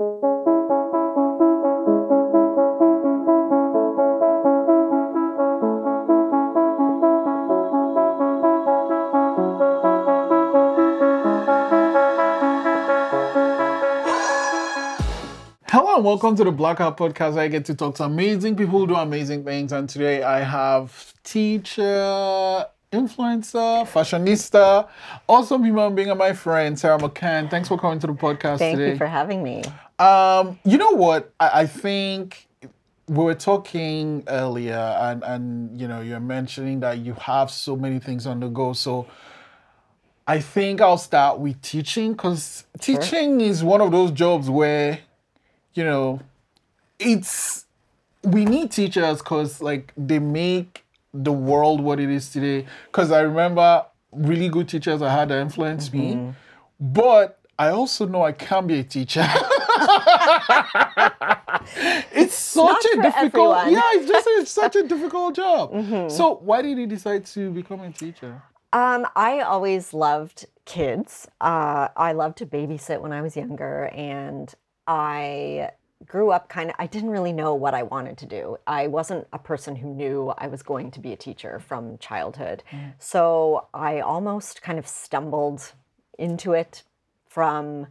Hello and welcome to the Blackout Podcast. I get to talk to amazing people who do amazing things. And today I have teacher, influencer, fashionista, awesome human being, and my friend Sarah McCann. Thanks for coming to the podcast today. Thank today. you for having me. Um, you know what? I, I think we were talking earlier, and and you know, you're mentioning that you have so many things on the go. So I think I'll start with teaching because teaching is one of those jobs where, you know, it's we need teachers because like they make the world what it is today. Because I remember really good teachers I had that influenced me, but I also know I can't be a teacher. it's such not a difficult everyone. yeah it's just it's such a difficult job so why did you decide to become a teacher Um, I always loved kids. Uh, I loved to babysit when I was younger, and I grew up kind of. I didn't really know what I wanted to do. I wasn't a person who knew I was going to be a teacher from childhood. So I almost kind of stumbled into it from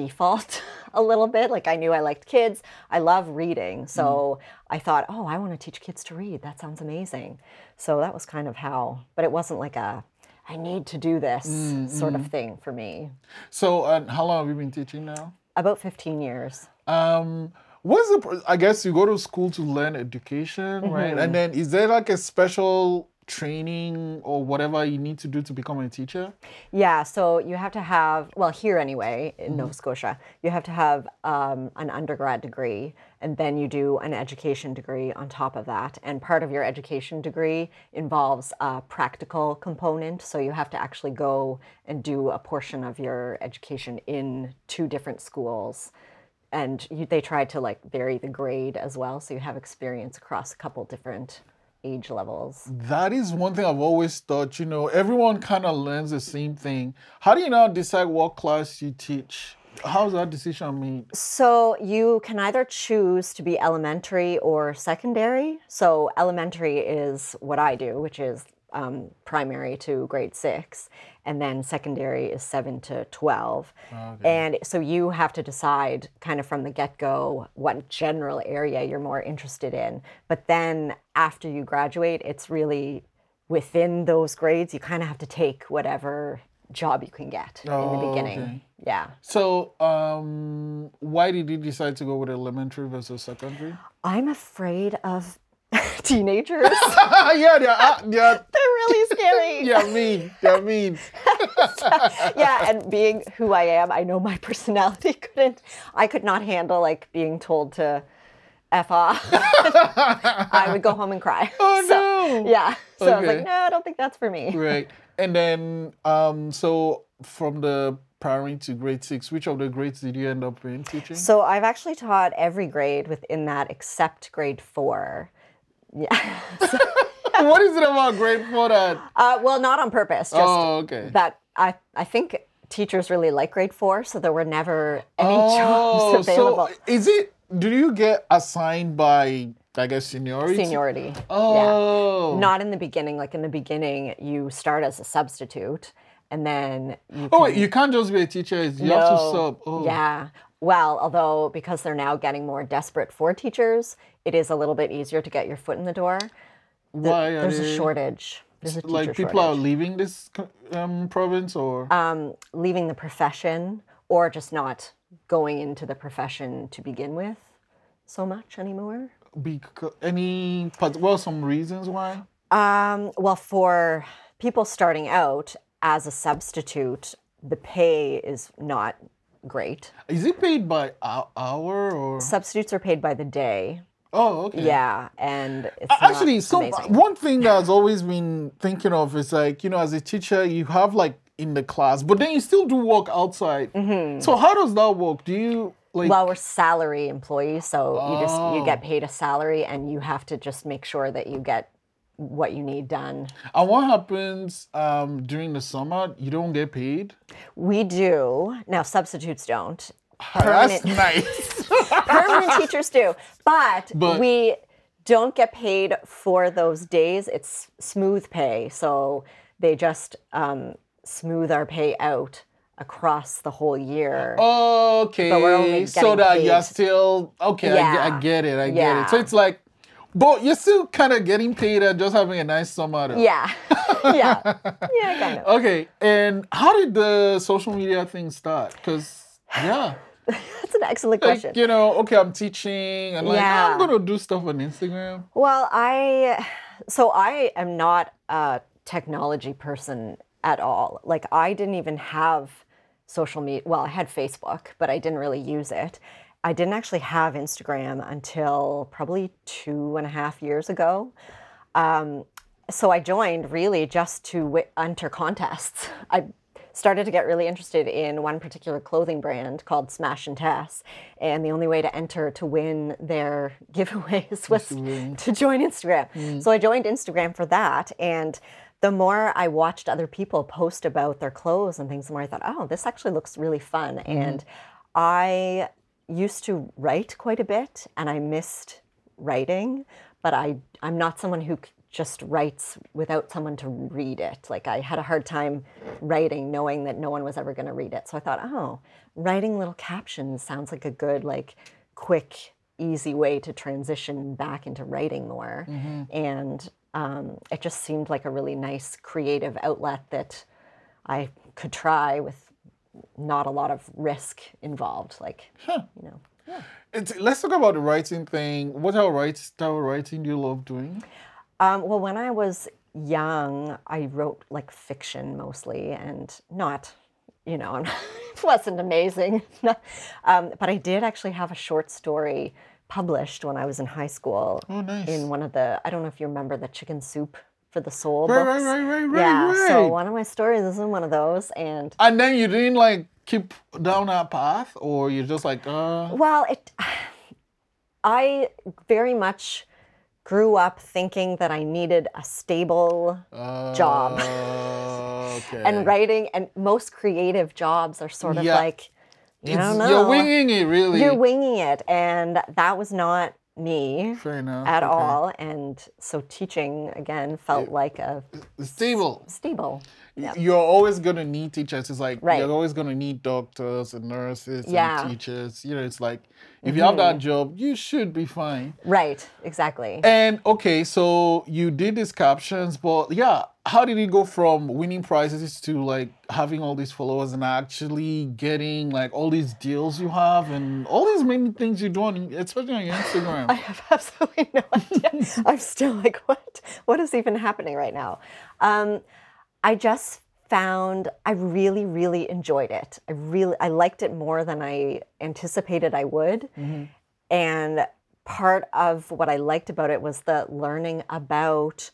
default a little bit. Like I knew I liked kids. I love reading. So I thought, oh, I want to teach kids to read. That sounds amazing. So that was kind of how, but it wasn't like a, I need to do this sort of thing for me. so and how long have you been teaching now About 15 years. um what's the i guess you go to school to learn education right Mm-hmm. and then is there like a special training or whatever you need to do to become a teacher Yeah, so you have to have, well, here anyway, in Nova Scotia, you have to have um, an undergrad degree, and then you do an education degree on top of that. And part of your education degree involves a practical component, so you have to actually go and do a portion of your education in two different schools. And you, they try to like vary the grade as well, so you have experience across a couple different age levels. that is one thing i've always thought you know everyone kind of learns the same thing how do you now decide what class you teach how's that decision made So you can either choose to be elementary or secondary. So elementary is what I do, which is um, primary to grade six, and then secondary is seven to twelve. And so you have to decide, kind of from the get go, what general area you're more interested in. But then after you graduate, it's really within those grades. You kind of have to take whatever job you can get in the Oh, beginning. okay. Yeah. So, um, why did you decide to go with elementary versus secondary? I'm afraid of teenagers. yeah, they're, uh, they're, They're really scary. they're mean. They're mean. yeah, and being who I am, I know my personality couldn't. I could not handle like being told to f off. I would go home and cry. Oh So, no. yeah. So I was Okay. like, no, I don't think that's for me. Right. And then, um, so from the primary to grade six, which of the grades did you end up in teaching? So I've actually taught every grade within that except grade four. Yeah. what is it about grade four that? Uh, well, not on purpose. Just Oh, okay. that I I think teachers really like grade four, so there were never any Oh, jobs available. so is it? Do you get assigned by, I guess, seniority? Seniority. Yeah. Oh. Not in the beginning. Like in the beginning, you start as a substitute, and then you. Oh, wait, you can't just be a teacher. You have to sub. Oh. Yeah. Well, although because they're now getting more desperate for teachers, it is a little bit easier to get your foot in the door. Why are There's they, a shortage. There's a teacher Like people are leaving this um, province, or um, leaving the profession or just not going into the profession to begin with so much anymore. because any? Well, some reasons why. Um, well, for people starting out as a substitute, the pay is not great. Is it paid by hou- hour or? Substitutes are paid by the day. Oh, okay. Yeah, and it's A- not Actually, so amazing. one thing that I've always been thinking of is like, you know, as a teacher, you have like in the class, but then you still do work outside. So how does that work? Do you like? Mm-hmm. well, we're salary employees, so you just you Oh. get paid a salary, and you have to just make sure that you get what you need done. and what happens um, during the summer? You don't get paid. We do now. Substitutes don't. That's Permanent- nice. permanent teachers do, but, But- we don't get paid for those days. It's smooth pay, so they just um, smooth our pay out across the whole year. Okay. But we're only so that you're still okay. I, I get it. I get Yeah. it. So it's like, but you're still kind of getting paid and just having a nice summer. though. Yeah, yeah, yeah, kind of. Okay. And how did the social media thing start? Because yeah, That's an excellent like question. you know, okay, I'm teaching and like Yeah. I'm gonna do stuff on Instagram. Well, I so I am not a technology person at all. Like I didn't even have social media. Well, I had Facebook, but I didn't really use it. I didn't actually have Instagram until probably two and a half years ago. Um, so I joined really just to w- enter contests. I started to get really interested in one particular clothing brand called Smash and Tess, and the only way to enter to win their giveaways was to join Instagram. So I joined Instagram for that, and the more I watched other people post about their clothes and things, the more I thought, oh, this actually looks really fun. And I used to write quite a bit, and I missed writing, but I I'm not someone who just writes without someone to read it. Like I had a hard time writing knowing that no one was ever going to read it. So I thought, "Oh, writing little captions sounds like a good like quick easy way to transition back into writing more." And um, it just seemed like a really nice creative outlet that I could try with not a lot of risk involved like you know It's, let's talk about the writing thing. What type of writing, type of writing do you love doing? Um, well, when I was young, I wrote like fiction mostly, and not, you know, it wasn't amazing. um, but I did actually have a short story published when I was in high school. Oh, nice. In one of the, I don't know if you remember the Chicken Soup for the Soul Right, books. right, right, right, right, yeah. So one of my stories is in one of those, and And then you didn't like keep down that path, or you're just like, uh, Well, it. I very much grew up thinking that I needed a stable uh Job. okay. and writing, and most creative jobs are sort of Yeah. like, you It's- don't know, You're winging it, really. You're winging it, and that was not me at okay. all. And so teaching again felt like a Stable. stable. Yeah. You're always gonna need teachers. It's like Right. you're always gonna need doctors and nurses Yeah. and teachers. You know, it's like if you have that job, you should be fine. Right. Exactly. And okay, so you did these captions, but yeah, how did it go from winning prizes to like having all these followers and actually getting like all these deals you have and all these many things you do on, especially on your Instagram? I have absolutely no idea. I'm still like, what? What is even happening right now? Um, I just found I really, really enjoyed it. I really, I liked it more than I anticipated I would. And part of what I liked about it was the learning about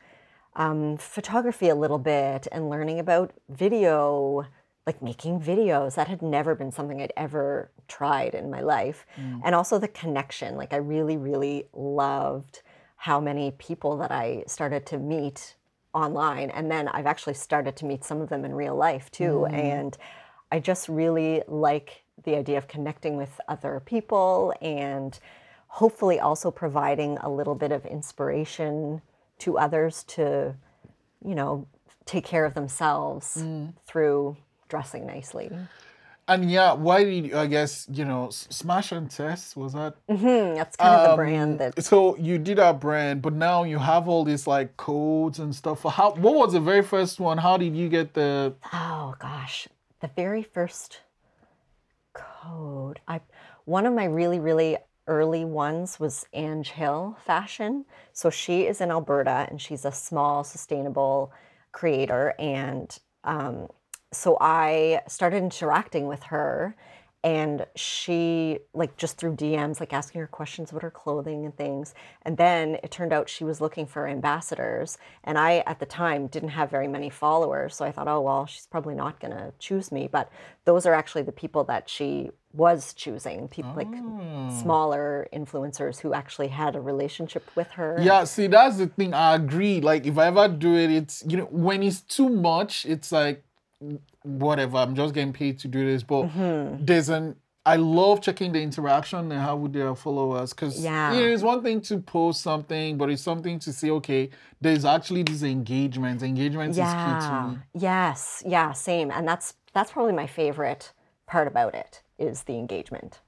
um, photography a little bit and learning about video, like making videos. That had never been something I'd ever tried in my life. And also the connection. Like, I really, really loved how many people that I started to meet online. And then I've actually started to meet some of them in real life too. Mm. And I just really like the idea of connecting with other people and hopefully also providing a little bit of inspiration to others to, you know, take care of themselves mm. through dressing nicely. And yeah, why did you, I guess you know Smash and Tess was that? Hmm, that's kind of the Um, brand that So you did that brand, but now you have all these like codes and stuff. How? What was the very first one? How did you get the? Oh gosh, the very first code. I one of my really really early ones was Ange Hill Fashion. So she is in Alberta and she's a small sustainable creator and um, so I started interacting with her and she like just through DMs like asking her questions about her clothing and things. And then it turned out she was looking for ambassadors and I at the time didn't have very many followers. So I thought oh well she's probably not going to choose me. But those are actually the people that she was choosing people like oh. smaller influencers who actually had a relationship with her. Yeah, see, that's the thing. I agree. Like, if I ever do it, it's you know when it's too much, it's like whatever. I'm just getting paid to do this, but Mm-hmm. there's an I love checking the interaction and how would their followers because Yeah. you know it's one thing to post something, but it's something to say, okay, there's actually this engagement. Engagement is key to me. Yes. Yeah. Same. And that's that's probably my favorite part about it is the engagement.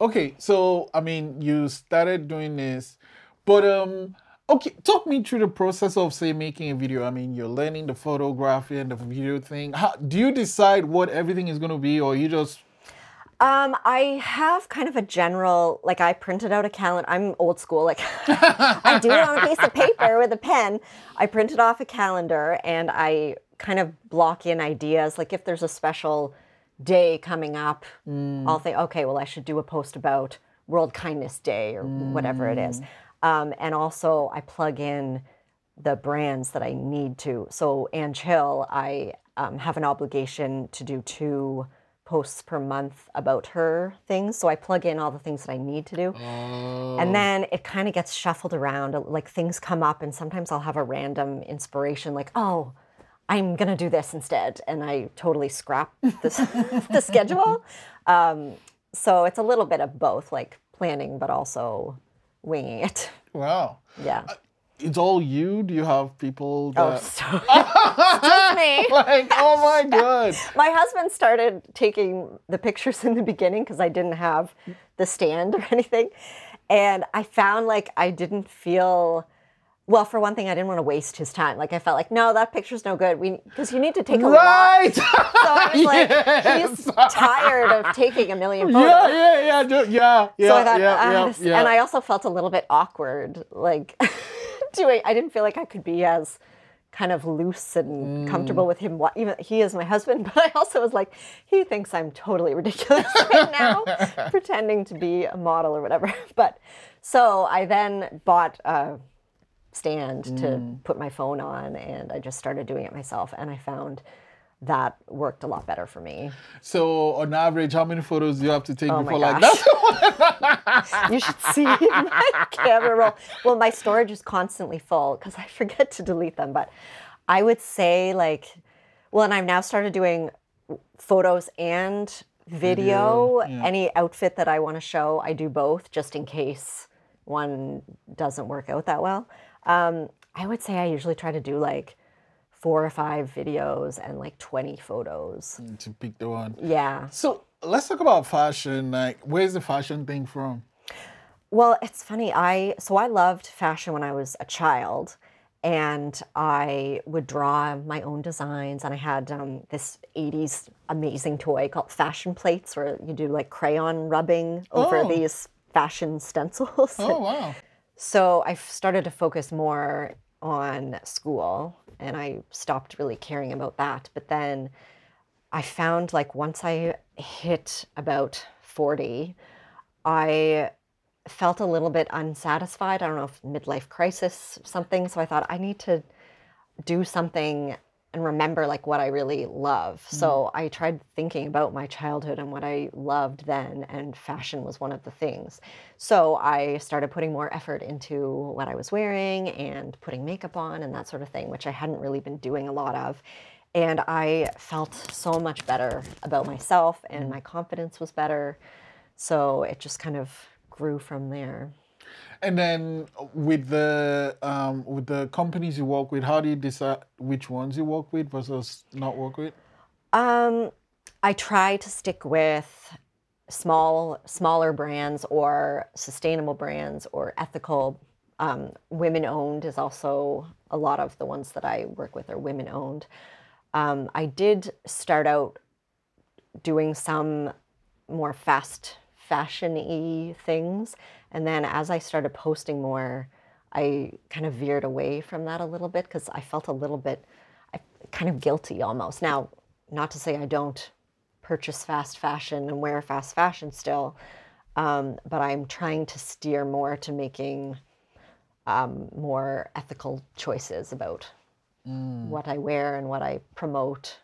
Okay, so I mean, you started doing this, but um, okay, talk me through the process of say making a video. I mean, you're learning the photography and the video thing. How do you decide what everything is going to be, or you just Um, I have kind of a general, like I printed out a calendar. I'm old school, like I do it on a piece of paper with a pen. I printed off a calendar and I kind of block in ideas. Like if there's a special day coming up, I'll think, okay, well, I should do a post about World Kindness Day or whatever it is. Um, and also, I plug in the brands that I need to. So, Ann Chill, I um, have an obligation to do two posts per month about her things. So, I plug in all the things that I need to do. And then it kind of gets shuffled around. Like things come up, and sometimes I'll have a random inspiration, like, oh, I'm gonna do this instead, and I totally scrap this, the schedule. Um, so it's a little bit of both, like planning, but also winging it. wow? Yeah. Uh, it's all you. Do you have people Oh, that so it's just me. like? Oh my god! My husband started taking the pictures in the beginning because I didn't have the stand or anything. And I found like I didn't feel well, for one thing, I didn't want to waste his time. Like I felt like, no, that picture's no good. We because you need to take a lot. Right? So I was like, he's tired of taking a million photos. yeah, yeah, yeah, do- yeah, yeah, so I thought, yeah, "Ah, yeah, this-" yeah. and I also felt a little bit awkward, like doing. I didn't feel like I could be as kind of loose and Mm. comfortable with him. Even he is my husband, but I also was like, he thinks I'm totally ridiculous right now, pretending to be a model or whatever. But so I then bought a stand to Mm. put my phone on, and I just started doing it myself, and I found. That worked a lot better for me. So on average, how many photos do you have to take Oh before like that? You should see my camera roll. Well, my storage is constantly full because I forget to delete them. But I would say, like, well, and I've now started doing photos and video. Video, yeah. Any outfit that I want to show, I do both just in case one doesn't work out that well. Um, I would say I usually try to do like four or five videos and like 20 photos. to pick the one. Yeah. So let's talk about fashion. Like, where's the fashion thing from? Well, it's funny. I so I loved fashion when I was a child, and I would draw my own designs. And I had um, this '80s amazing toy called fashion plates, where you do like crayon rubbing over Oh. these fashion stencils. Oh wow. So I started to focus more on school and I stopped really caring about that. But then I found like once I hit about 40, I felt a little bit unsatisfied. I don't know if midlife crisis something. So I thought I need to do something and remember like what I really love. So mm-hmm. I tried thinking about my childhood and what I loved then and fashion was one of the things. So I started putting more effort into what I was wearing and putting makeup on and that sort of thing, which I hadn't really been doing a lot of. And I felt so much better about myself and mm-hmm. my confidence was better. So it just kind of grew from there. And then with the um, with the companies you work with, how do you decide which ones you work with versus not work with? Um, I try to stick with small, smaller brands or sustainable brands or ethical. Um, women owned is also a lot of the ones that I work with are women owned. Um, I did start out doing some more fast fashion-y things, and then as I started posting more, I kind of veered away from that a little bit because I felt a little bit I, kind of guilty almost. Now, not to say I don't purchase fast fashion and wear fast fashion still, um, but I'm trying to steer more to making um, more ethical choices about what I wear and what I promote.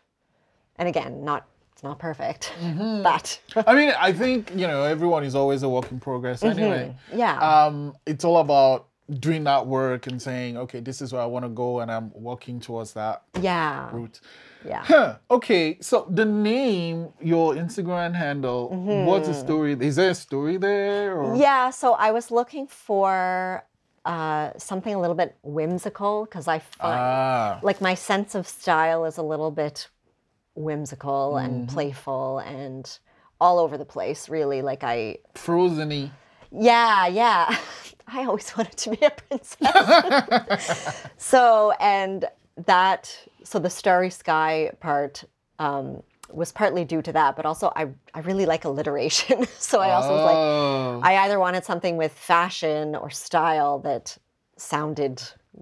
And again, not it's not perfect, but I mean, I think you know everyone is always a work in progress anyway. yeah, Um, it's all about doing that work and saying, okay, this is where I want to go, and I'm walking towards that Yeah. route. Yeah. Huh. Okay, so the name, your Instagram handle, what's the story? Is there a story there? Or? Mm-hmm. Yeah, so I was looking for uh, something a little bit whimsical because I find Ah, like my sense of style is a little bit whimsical and Mm-hmm. playful and all over the place, really. Like I, Frozen-y. yeah, yeah. I always wanted to be a princess. so, and that, so the starry sky part um, was partly due to that, but also I, I really like alliteration. so I also was like, Oh. I either wanted something with fashion or style that sounded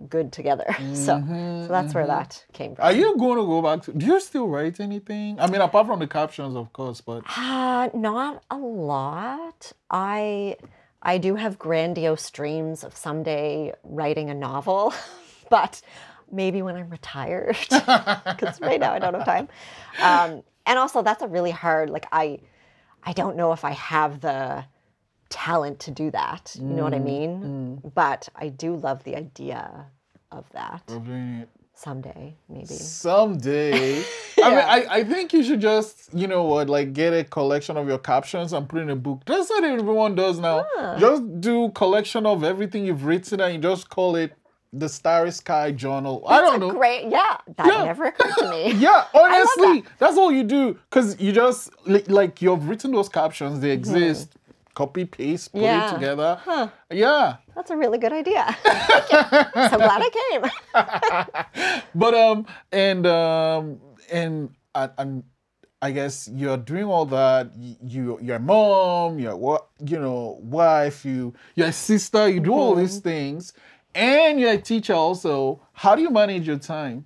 good together. So, so that's where that came from. Are you going to go back to? Do you still write anything? I mean, apart from the captions, of course, but Uh, not a lot. I I do have grandiose dreams of someday writing a novel, but maybe when I'm retired, because right now I don't have time. Um, and also, that's a really hard. Like I, I don't know if I have the talent to do that. You know what I mm, mean? Mm. But I do love the idea of that of doing it someday, maybe. someday. I mean, I, I think you should just, you know what, like get a collection of your captions and put in a book. That's what everyone does now. Ah. Just do collection of everything you've written and you just call it the Starry Sky Journal. I don't know. Great. Yeah, that Yeah. never occurred to me. Yeah, honestly, that's all you do. Because you just, like, like, you've written those captions, they mm-hmm. exist. Copy, paste, put Mm-hmm. Yeah. it together. Yeah. That's a really good idea. Thank you. so glad I came. But um and um and and, and I guess you're doing all that. You your mom, your what you know wife, you your sister. You do all these things, and you're a teacher also. How do you manage your time?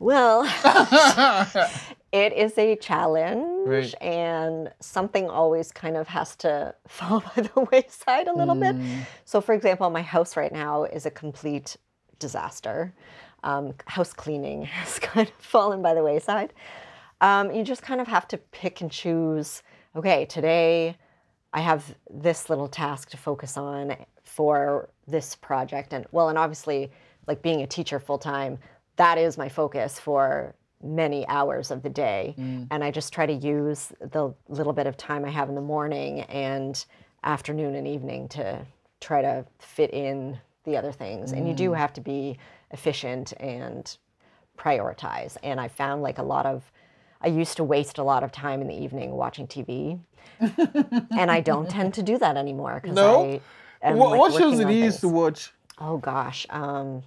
Well, it is a challenge, Right. and something always kind of has to fall by the wayside a little bit. So, for example, my house right now is a complete disaster. Um, house cleaning has kind of fallen by the wayside. Um, you just kind of have to pick and choose. Okay, today I have this little task to focus on for this project, and well, and obviously, like being a teacher full time, that is my focus for many hours of the day. And I just try to use the little bit of time I have in the morning and afternoon and evening to try to fit in the other things. And you do have to be efficient and prioritize. And I found like a lot of, I used to waste a lot of time in the evening watching TV. and I don't tend to do that anymore because No? I what like, what shows did you used to watch? Oh gosh. Um,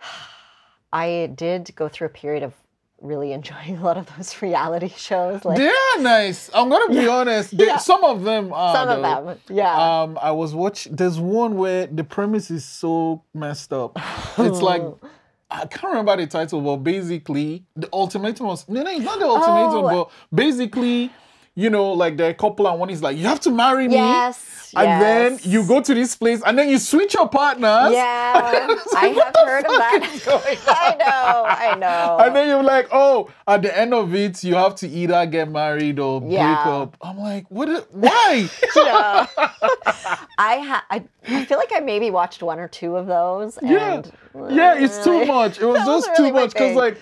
I did go through a period of really enjoying a lot of those reality shows. Like They're nice. I'm gonna be honest. They, Yeah. Some of them are. some of though. them. Yeah. Um, I was watching. There's one where the premise is so messed up. It's like I can't remember the title, but basically the ultimatum was no, no, it's not the ultimatum, Oh. but basically, you know, like the couple and one is like, you have to marry me. yes. And then you go to this place, and then you switch your partners. Yeah. I have heard of that. I know. I know. And then you're like, oh, at the end of it, you have to either get married or Yeah. break up. I'm like, what? Why? Yeah. I, ha- I I feel like I maybe watched one or two of those. Yeah, And yeah, it's too much. It was just too much because, like,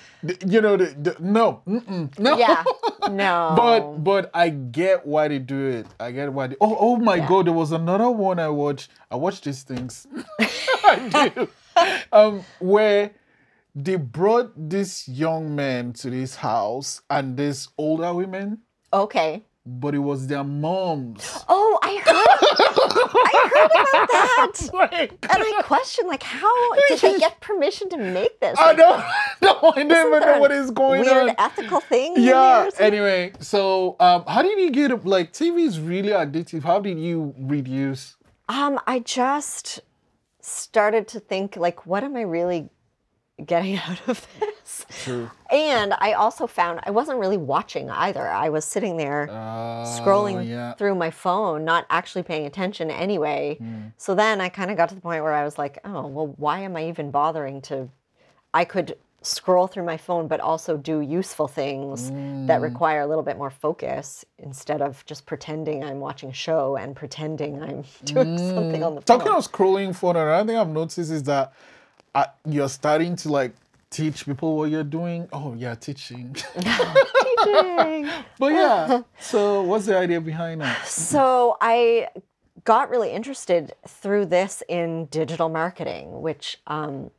you know, the, the, no, mm-mm, no. Yeah. No. but but I get why they do it. I get why. They, oh oh my Yeah. god, there was another one I watched. I watched these things. I do. Um, where they brought this young man to this house and this older women, okay. But it was their moms. Oh, I heard. I heard about that. like, And I question, like, how did they get permission to make this? I don't, no, I don't even know what is going weird on. ethical thing. in Yeah. Anyway, so um, how did you get like TV is really addictive? How did you reduce? Um, I just started to think, like, what am I really getting out of this? True. And I also found I wasn't really watching either. I was sitting there scrolling Uh, yeah. through my phone, not actually paying attention anyway. Hmm. So then I kind of got to the point where I was like, oh, well, why am I even bothering to? I could scroll through my phone, but also do useful things Mm. that require a little bit more focus instead of just pretending I'm watching a show and pretending I'm doing something on the phone. Mm. Talking of scrolling phone, another thing I've noticed is that uh, you're starting to like teach people what you're doing. Oh yeah, teaching. Teaching. but yeah. So what's the idea behind that? So I got really interested through this in digital marketing, which um,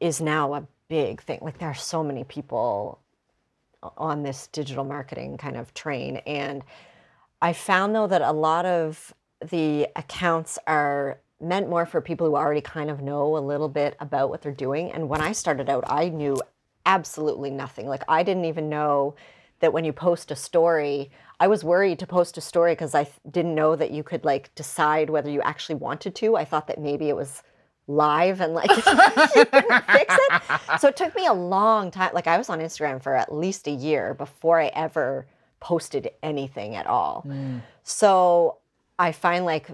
is now a big thing. Like there are so many people on this digital marketing kind of train, and I found though that a lot of the accounts are meant more for people who already kind of know a little bit about what they're doing. And when I started out, I knew absolutely nothing. Like I didn't even know that when you post a story, I was worried to post a story because I th- didn't know that you could like decide whether you actually wanted to. I thought that maybe it was live and like you couldn't fix it. So it took me a long time. Like I was on Instagram for at least a year before I ever posted anything at all. Mm. So I find like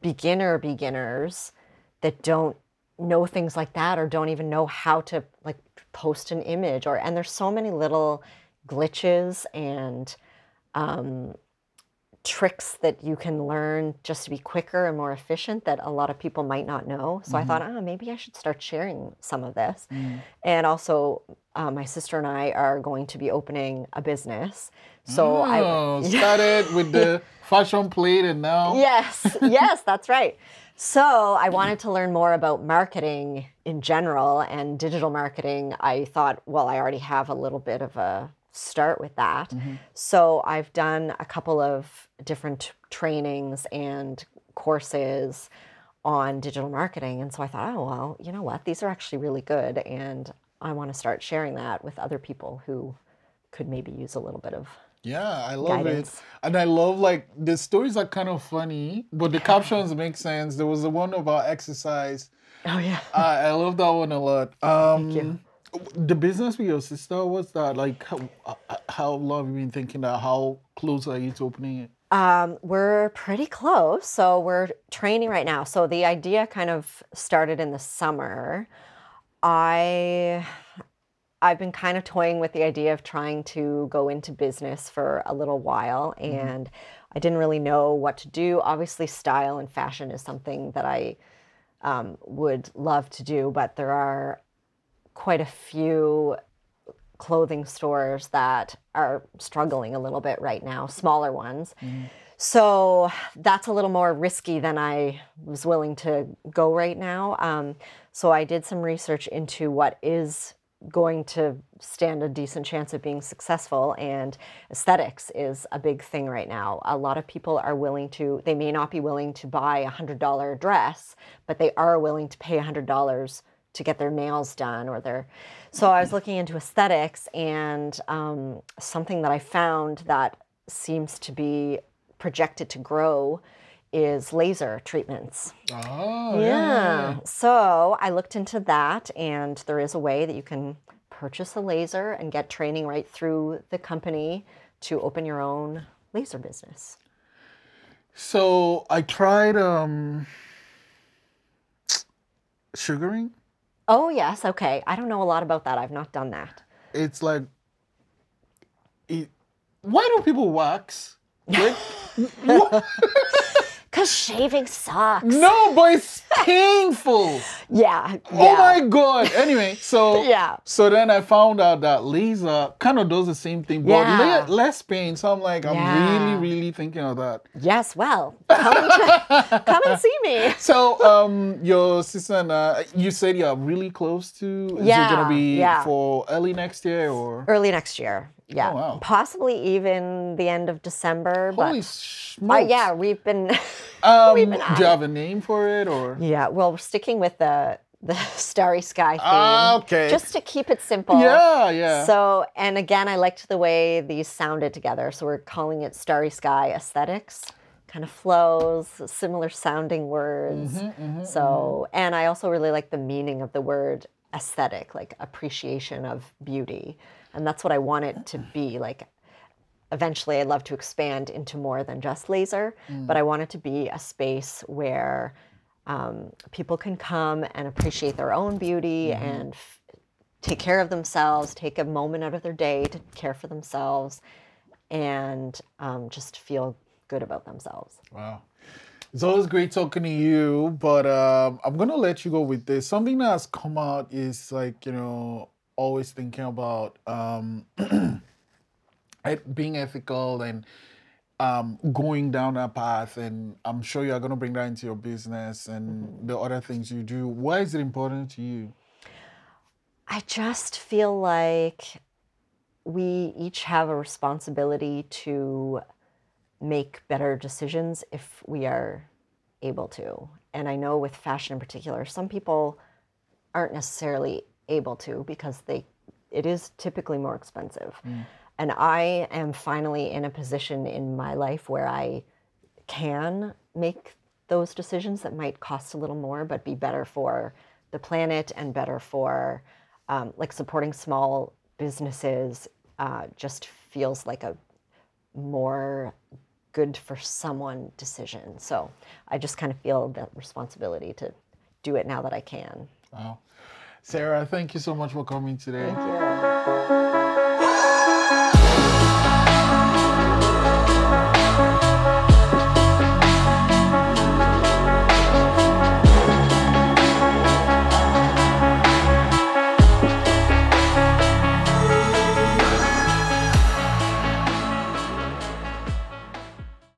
beginner beginners that don't know things like that or don't even know how to like post an image or and there's so many little glitches and um, tricks that you can learn just to be quicker and more efficient that a lot of people might not know. So I thought, oh, maybe I should start sharing some of this. Mm. And also, uh, my sister and I are going to be opening a business. So I oh, started with the fashion plate and now Yes, yes, that's right. So I wanted to learn more about marketing in general and digital marketing. I thought, well, I already have a little bit of a start with that. So I've done a couple of different trainings and courses on digital marketing. And so I thought, oh, well, you know what? These are actually really good. And I want to start sharing that with other people who could maybe use a little bit of Yeah, I love Guidance. it. And I love like the stories are kind of funny, but the captions make sense. There was the one about exercise. Oh yeah. I, I love that one a lot. Um you. The business with your sister, was that? Like how, uh, how long have you been thinking that? How close are you to opening it? Um, we're pretty close. So we're training right now. So the idea kind of started in the summer. I I've been kind of toying with the idea of trying to go into business for a little while and I didn't really know what to do. Obviously style and fashion is something that I um, would love to do, but there are quite a few clothing stores that are struggling a little bit right now, smaller ones. So that's a little more risky than I was willing to go right now. Um, so I did some research into what is going to stand a decent chance of being successful and aesthetics is a big thing right now a lot of people are willing to they may not be willing to buy a hundred dollar dress but they are willing to pay a hundred dollars to get their nails done or their so i was looking into aesthetics and um, something that i found that seems to be projected to grow is laser treatments Oh yeah. So I looked into that, and there is a way that you can purchase a laser and get training right through the company to open your own laser business. So I tried um sugaring. Oh, yes. Okay. I don't know a lot about that. I've not done that. It's like it, why do people wax? Like, what? Because shaving sucks. No, but it's painful. Yeah. Oh my god. Anyway, so Yeah. So then I found out that laser kind of does the same thing, but Yeah. le- less pain. So I'm like, I'm Yeah. really, really thinking of that. Yes. Well, come and, come and see me. So um, your sister and uh, you said you're really close to. Is it Yeah, gonna be yeah. for early next year or? Early next year. Yeah. Oh, wow. Possibly even the end of December. Holy but smokes! uh, yeah, we've been. Um, we've do you have a name for it or? Yeah, well, we're sticking with the the starry sky theme. Ah, okay. Just to keep it simple. Yeah, yeah. So, and again, I liked the way these sounded together. So we're calling it Starry Sky Aesthetics. Kind of flows, similar sounding words. Mm-hmm, so, and I also really like the meaning of the word aesthetic, like appreciation of beauty. And that's what I want it to be. Like, eventually, I'd love to expand into more than just laser, Mm. but I want it to be a space where um, people can come and appreciate their own beauty Mm-hmm. and f- take care of themselves, take a moment out of their day to care for themselves, and um, just feel good about themselves. Wow. It's always great talking to you, but um, I'm gonna let you go with this. Something that has come out is like you know always thinking about um, being ethical and um, going down that path. And I'm sure you are gonna bring that into your business and mm-hmm. the other things you do. Why is it important to you? I just feel like we each have a responsibility to make better decisions if we are able to. And I know with fashion in particular, some people aren't necessarily able to because they it is typically more expensive. Mm. And I am finally in a position in my life where I can make those decisions that might cost a little more but be better for the planet and better for um, like supporting small businesses uh, just feels like a more good for someone decision. So I just kind of feel that responsibility to do it now that I can. Wow. Sarah, thank you so much for coming today. Thank you.